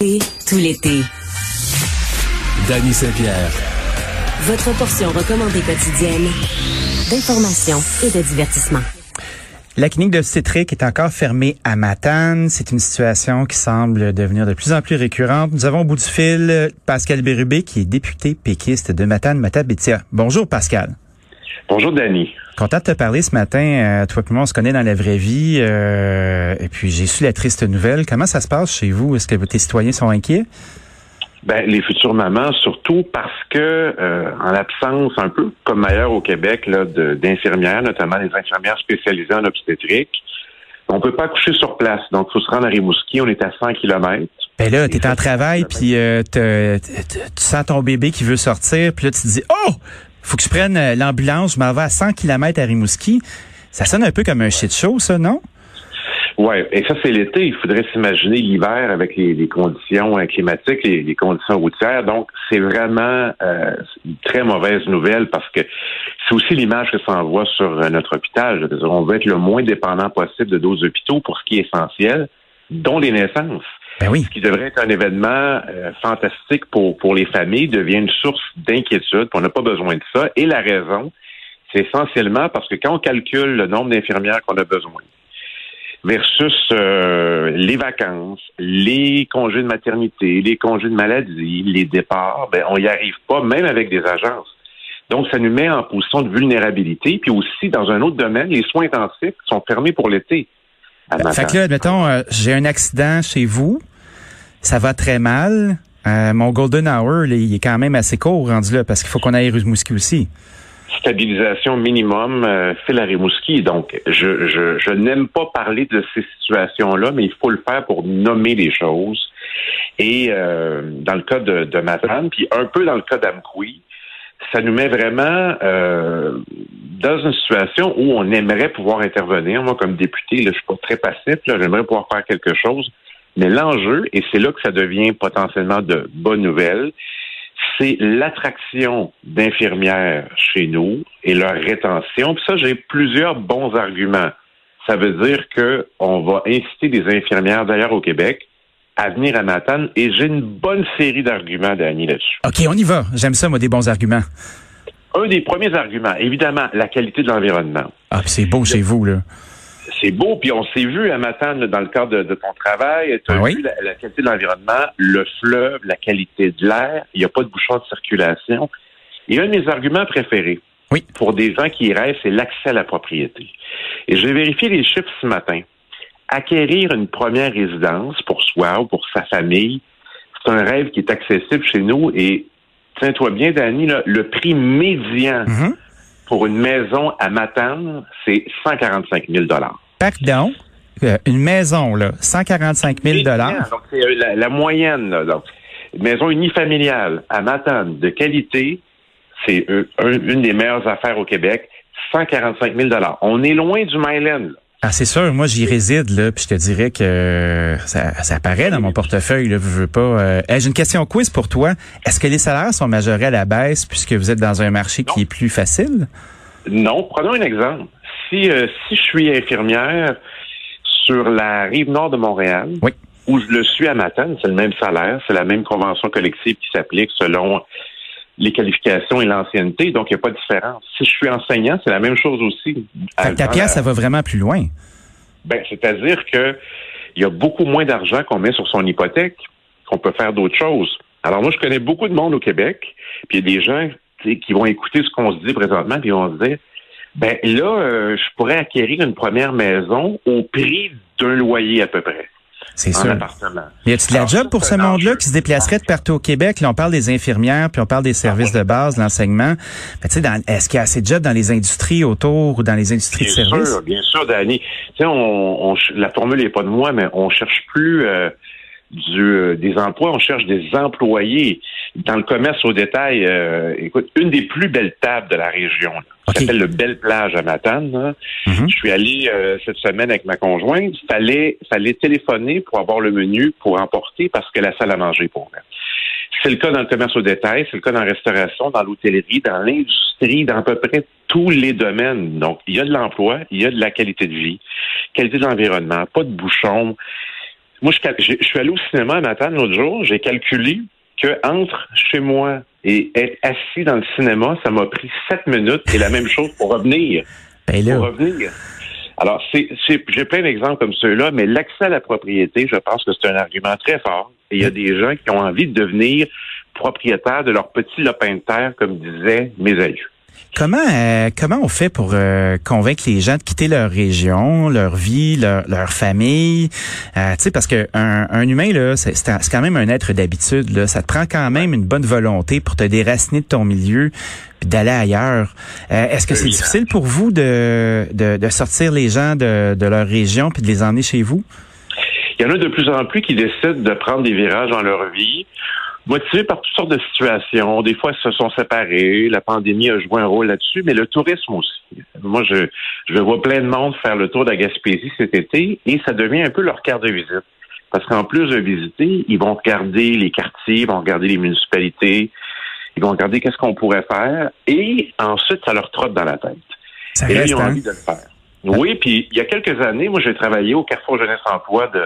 Tout l'été. Danny Saint-Pierre. Votre portion recommandée quotidienne d'information et de divertissement. La clinique de Citric est encore fermée à Matane. C'est une situation qui semble devenir de plus en plus récurrente. Nous avons au bout du fil Pascal Bérubé, qui est député péquiste de Matane, Matabetia. Bonjour Pascal. Bonjour Danny. Content de te parler ce matin. Euh, toi et moi, on se connaît dans la vraie vie. Euh, et puis j'ai su la triste nouvelle. Comment ça se passe chez vous? Est-ce que tes citoyens sont inquiets? Ben, les futures mamans, surtout parce que euh, en l'absence, un peu comme ailleurs au Québec, là, d'infirmières, notamment les infirmières spécialisées en obstétrique, on peut pas coucher sur place. Donc, il faut se rendre à Rimouski. On est à 100 km. Ben là, tu es en travail, puis euh, tu sens ton bébé qui veut sortir, puis là, tu te dis, oh, faut que je prenne euh, l'ambulance, je m'en vais à 100 km à Rimouski. Ça sonne un peu comme un shit show, ça, non? Oui, et ça, c'est l'été. Il faudrait s'imaginer l'hiver avec les, conditions euh, climatiques, les, conditions routières. Donc, c'est vraiment euh, une très mauvaise nouvelle parce que c'est aussi l'image que ça envoie sur notre hôpital. On veut être le moins dépendant possible de nos hôpitaux pour ce qui est essentiel, dont les naissances. Ben oui. Ce qui devrait être un événement euh, fantastique pour, pour les familles devient une source d'inquiétude. On n'a pas besoin de ça. Et la raison, c'est essentiellement parce que quand on calcule le nombre d'infirmières qu'on a besoin versus euh, les vacances, les congés de maternité, les congés de maladie, les départs, ben, on n'y arrive pas, même avec des agences. Donc, ça nous met en position de vulnérabilité. Puis aussi, dans un autre domaine, les soins intensifs sont fermés pour l'été. Fait que là, admettons, euh, j'ai un accident chez vous, ça va très mal. Euh, mon golden hour, il est quand même assez court rendu là parce qu'il faut qu'on aille Rimouski aussi. Stabilisation minimum, euh. Donc, je, je, je n'aime pas parler de ces situations-là, mais il faut le faire pour nommer les choses. Et euh, dans le cas de, de Matane, puis un peu dans le cas d'Amkoui, ça nous met vraiment euh, dans une situation où on aimerait pouvoir intervenir. Moi, comme député, là, je suis pas très passif, j'aimerais pouvoir faire quelque chose. Mais l'enjeu, et c'est là que ça devient potentiellement de bonnes nouvelles, c'est l'attraction d'infirmières chez nous et leur rétention. Puis ça, j'ai plusieurs bons arguments. Ça veut dire qu'on va inciter des infirmières, d'ailleurs au Québec, à venir à Matane. Et j'ai une bonne série d'arguments, Dani, là-dessus. OK, on y va. J'aime ça, moi, des bons arguments. Un des premiers arguments, évidemment, la qualité de l'environnement. Ah, c'est beau chez vous, là c'est beau, puis on s'est vu à Matane dans le cadre de, ton travail. Tu as ah vu la, qualité de l'environnement, le fleuve, la qualité de l'air. Il n'y a pas de bouchon de circulation. Et un de mes arguments préférés oui. pour des gens qui y rêvent, c'est l'accès à la propriété. Et j'ai vérifié les chiffres ce matin. Acquérir une première résidence pour soi ou pour sa famille, c'est un rêve qui est accessible chez nous. Et tiens-toi bien, Dani, le prix médian mm-hmm. pour une maison à Matane, c'est 145 000 Pardon? Euh, une maison, là, 145 000 Donc, c'est euh, la, moyenne, là. Donc, une maison unifamiliale à Matane, de qualité, c'est euh, une des meilleures affaires au Québec. 145 000 On est loin du Myland. Ah, c'est sûr. Moi, j'y réside, là, puis je te dirais que ça, ça apparaît dans mon portefeuille, là, je veux pas. J'ai une question quiz pour toi. Est-ce que les salaires sont majorés à la baisse puisque vous êtes dans un marché qui est plus facile? Non. Prenons un exemple si, euh, si je suis infirmière sur la rive nord de Montréal, oui. où je le suis à Matane, c'est le même salaire, c'est la même convention collective qui s'applique selon les qualifications et l'ancienneté, donc il n'y a pas de différence. Si je suis enseignant, c'est la même chose aussi. ta pièce, ça va vraiment plus loin. Ben, c'est-à-dire que il y a beaucoup moins d'argent qu'on met sur son hypothèque, qu'on peut faire d'autres choses. Alors moi, je connais beaucoup de monde au Québec, puis il y a des gens qui vont écouter ce qu'on se dit présentement, puis ils vont se dire ben là, euh, je pourrais acquérir une première maison au prix d'un loyer à peu près. C'est sûr. Appartement. Y a-t-il de la job pour ce monde-là qui se déplacerait de partout au Québec? Là, on parle des infirmières, puis on parle des services de base, l'enseignement. Ben, est-ce qu'il y a assez de jobs dans les industries autour ou dans les industries de services? Bien sûr, bien sûr, Danny. On, on, la formule n'est pas de moi, mais on cherche plus euh, du, euh, des emplois, on cherche des employés. Dans le commerce au détail, euh, écoute, une des plus belles tables de la région, qui s'appelle le Belle Plage à Matane. Mm-hmm. Je suis allé euh, cette semaine avec ma conjointe. Fallait, fallait téléphoner pour avoir le menu pour emporter parce que la salle à manger pour C'est le cas dans le commerce au détail, c'est le cas dans la restauration, dans l'hôtellerie, dans l'industrie, dans à peu près tous les domaines. Donc, il y a de l'emploi, il y a de la qualité de vie, qualité de l'environnement, pas de bouchons Moi, je, je, suis allé au cinéma à Matane l'autre jour. J'ai calculé que entre chez moi et être assis dans le cinéma, ça m'a pris sept minutes et la même chose pour revenir. Ben. Pour revenir. Alors, c'est, j'ai plein d'exemples comme ceux-là, mais l'accès à la propriété, je pense que c'est un argument très fort. Et il y a des gens qui ont envie de devenir propriétaires de leur petit lopin de terre, comme disaient mes aïeux. Comment euh, comment on fait pour euh, convaincre les gens de quitter leur région, leur vie, leur, leur famille? Euh, Tu sais parce que un, un humain là, c'est c'est quand même un être d'habitude là. Ça te prend quand même une bonne volonté pour te déraciner de ton milieu puis d'aller ailleurs. Est-ce que c'est difficile pour vous de, de, de sortir les gens de, de leur région puis de les emmener chez vous? Il y en a de plus en plus qui décident de prendre des virages dans leur vie motivés par toutes sortes de situations. Des fois, ils se sont séparés. La pandémie a joué un rôle là-dessus, mais le tourisme aussi. Moi, je, je vois plein de monde faire le tour de la Gaspésie cet été et ça devient un peu leur carte de visite. Parce qu'en plus de visiter, ils vont regarder les quartiers, ils vont regarder les municipalités, ils vont regarder qu'est-ce qu'on pourrait faire et ensuite, ça leur trotte dans la tête. Ça et reste, ils ont hein? envie de le faire. Oui, puis il y a quelques années, moi, j'ai travaillé au Carrefour Jeunesse Emploi de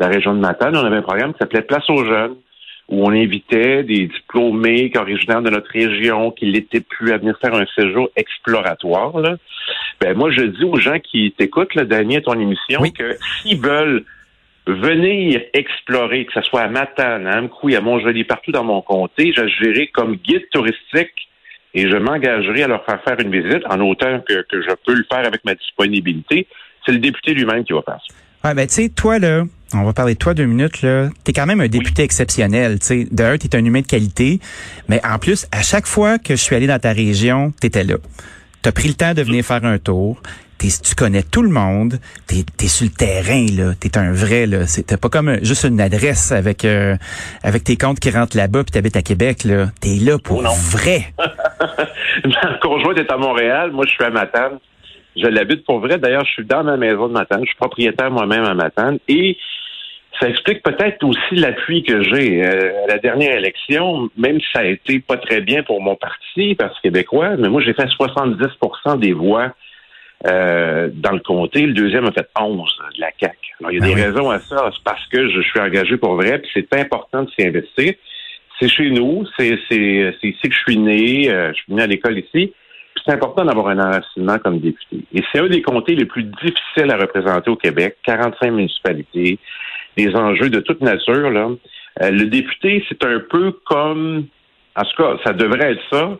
la région de Matane. On avait un programme qui s'appelait Place aux jeunes où on invitait des diplômés originaires de notre région qui l'étaient plus à venir faire un séjour exploratoire. Là. Ben moi, je dis aux gens qui t'écoutent, là, Daniel, ton émission, Oui. que s'ils veulent venir explorer, que ce soit à Matane, à Amkoui, à Montjoli, partout dans mon comté, j'agirai comme guide touristique et je m'engagerai à leur faire faire une visite en autant que, que je peux le faire avec ma disponibilité. C'est le député lui-même qui va faire ça. Ouais, ben tu sais, toi là, on va parler de toi deux minutes là. T'es quand même un député exceptionnel. Tu sais, de un, t'es un humain de qualité, mais en plus, à chaque fois que je suis allé dans ta région, t'étais là. T'as pris le temps de venir faire un tour. T'es, tu connais tout le monde. T'es, es sur le terrain là. T'es un vrai là. C'était pas comme un- juste une adresse avec euh, avec tes comptes qui rentrent là-bas puis t'habites à Québec là. T'es là pour Oh non. vrai. Ma conjointe est à Montréal, moi je suis à Matane. Je l'habite pour vrai. D'ailleurs, je suis dans ma maison de Matane. Je suis propriétaire moi-même à Matane. Et ça explique peut-être aussi l'appui que j'ai. Euh, à la dernière élection, même si ça a été pas très bien pour mon parti, Parti québécois, mais moi j'ai fait 70% des voix euh, dans le comté. Le deuxième a fait 11 de la CAQ. Alors, il y a Ben des oui. raisons à ça. C'est parce que je suis engagé pour vrai, puis c'est important de s'y investir. C'est chez nous, c'est ici que je suis né, euh, je suis venu à l'école ici. C'est important d'avoir un enracinement comme député. Et c'est un des comtés les plus difficiles à représenter au Québec. 45 municipalités, des enjeux de toute nature. Là. Euh, le député, c'est un peu comme, en tout cas, ça devrait être ça,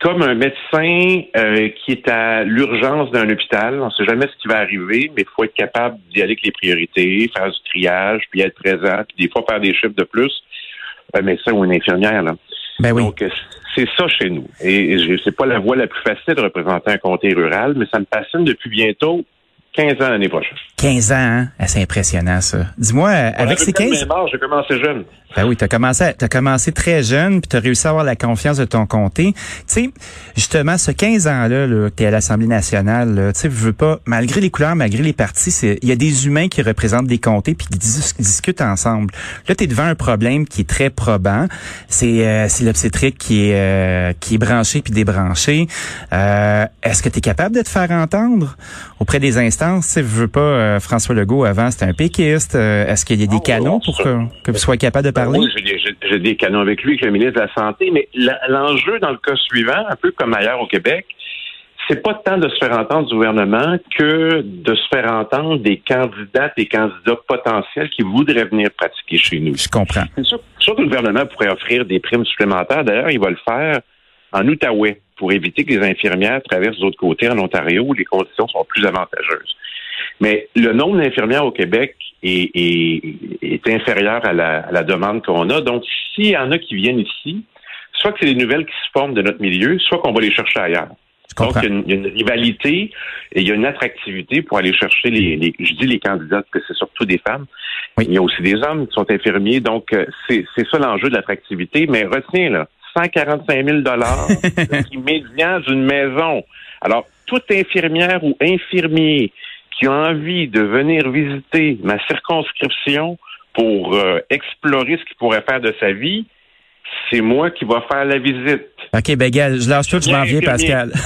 comme un médecin euh, qui est à l'urgence d'un hôpital. On ne sait jamais ce qui va arriver, mais il faut être capable d'y aller avec les priorités, faire du triage, puis être présent, puis des fois faire des chiffres de plus. Un médecin ou une infirmière. Là. Ben oui. Donc, euh, c'est ça chez nous. Et je- c'est pas la voie la plus facile de représenter un comté rural, mais ça me passionne depuis bientôt 15 ans l'année prochaine. 15 ans, hein? Ah, c'est impressionnant ça. Dis-moi, avec ces 15 J'ai commencé jeune. Ben oui, tu as commencé, t'as commencé très jeune, puis tu as réussi à avoir la confiance de ton comté. Tu sais, justement, ce 15 ans-là, là, tu es à l'Assemblée nationale, tu sais, veux pas, malgré les couleurs, malgré les partis, il y a des humains qui représentent des comtés puis qui dis- discutent ensemble. Là, tu es devant un problème qui est très probant. C'est euh, l'obstétrique qui est euh, qui est branché puis débranché. Euh, Est-ce que tu es capable de te faire entendre auprès des instances? Sais, veux pas, euh, François Legault, avant, c'était un péquiste. Euh, Est-ce qu'il y a des Oh, canons non, pour que, que vous soyez capable de parler? Ben Oui, j'ai des- des canons avec lui, avec le ministre de la Santé, mais l'enjeu dans le cas suivant, un peu comme ailleurs au Québec, c'est pas tant de se faire entendre du gouvernement que de se faire entendre des candidats et candidats potentiels qui voudraient venir pratiquer chez nous. Je comprends. C'est sûr, c'est sûr que le gouvernement pourrait offrir des primes supplémentaires. D'ailleurs, il va le faire en Outaouais pour éviter que les infirmières traversent de l'autre côté en Ontario où les conditions sont plus avantageuses. Mais le nombre d'infirmières au Québec est, est- est inférieur à la, à la demande qu'on a. Donc, s'il y en a qui viennent ici, soit que c'est des nouvelles qui se forment de notre milieu, soit qu'on va les chercher ailleurs. Donc, il y, a une, il y a une rivalité et il y a une attractivité pour aller chercher les, les- je dis les candidats parce que c'est surtout des femmes. Oui. Il y a aussi des hommes qui sont infirmiers. Donc, euh, c'est c'est ça l'enjeu de l'attractivité. Mais retiens, là, 145 000 le prix médian d'une maison. Alors, toute infirmière ou infirmier qui a envie de venir visiter ma circonscription pour euh, explorer ce qu'il pourrait faire de sa vie, c'est moi qui va faire la visite. OK, ben, gars, je lâche tout, je m'en viens. Pascal.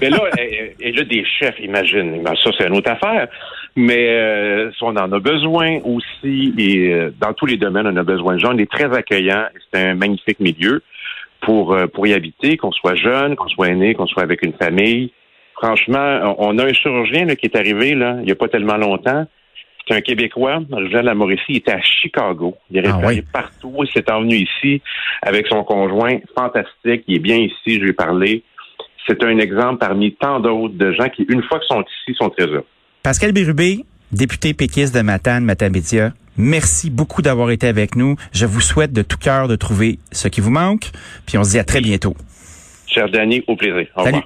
Mais là, et, et là, des chefs, imagine. Ça, c'est une autre affaire. Mais euh, on en a besoin aussi, et euh, dans tous les domaines, on a besoin de gens. On est très accueillant. C'est un magnifique milieu pour, euh, pour y habiter, qu'on soit jeune, qu'on soit aîné, qu'on soit avec une famille. Franchement, on a un chirurgien là, qui est arrivé là, il n'y a pas tellement longtemps. C'est un Québécois, originaire de la Mauricie, il était à Chicago. Il est Ah, oui. partout. Il s'est envenu ici avec son conjoint. Fantastique. Il est bien ici, je lui ai parlé. C'est un exemple parmi tant d'autres de gens qui, une fois qu'ils sont ici, sont très heureux. Pascal Bérubé, député péquiste de Matane, Matapédia, merci beaucoup d'avoir été avec nous. Je vous souhaite de tout cœur de trouver ce qui vous manque. Puis on se dit à très bientôt. Cher Danny, au plaisir. Au Salut. revoir.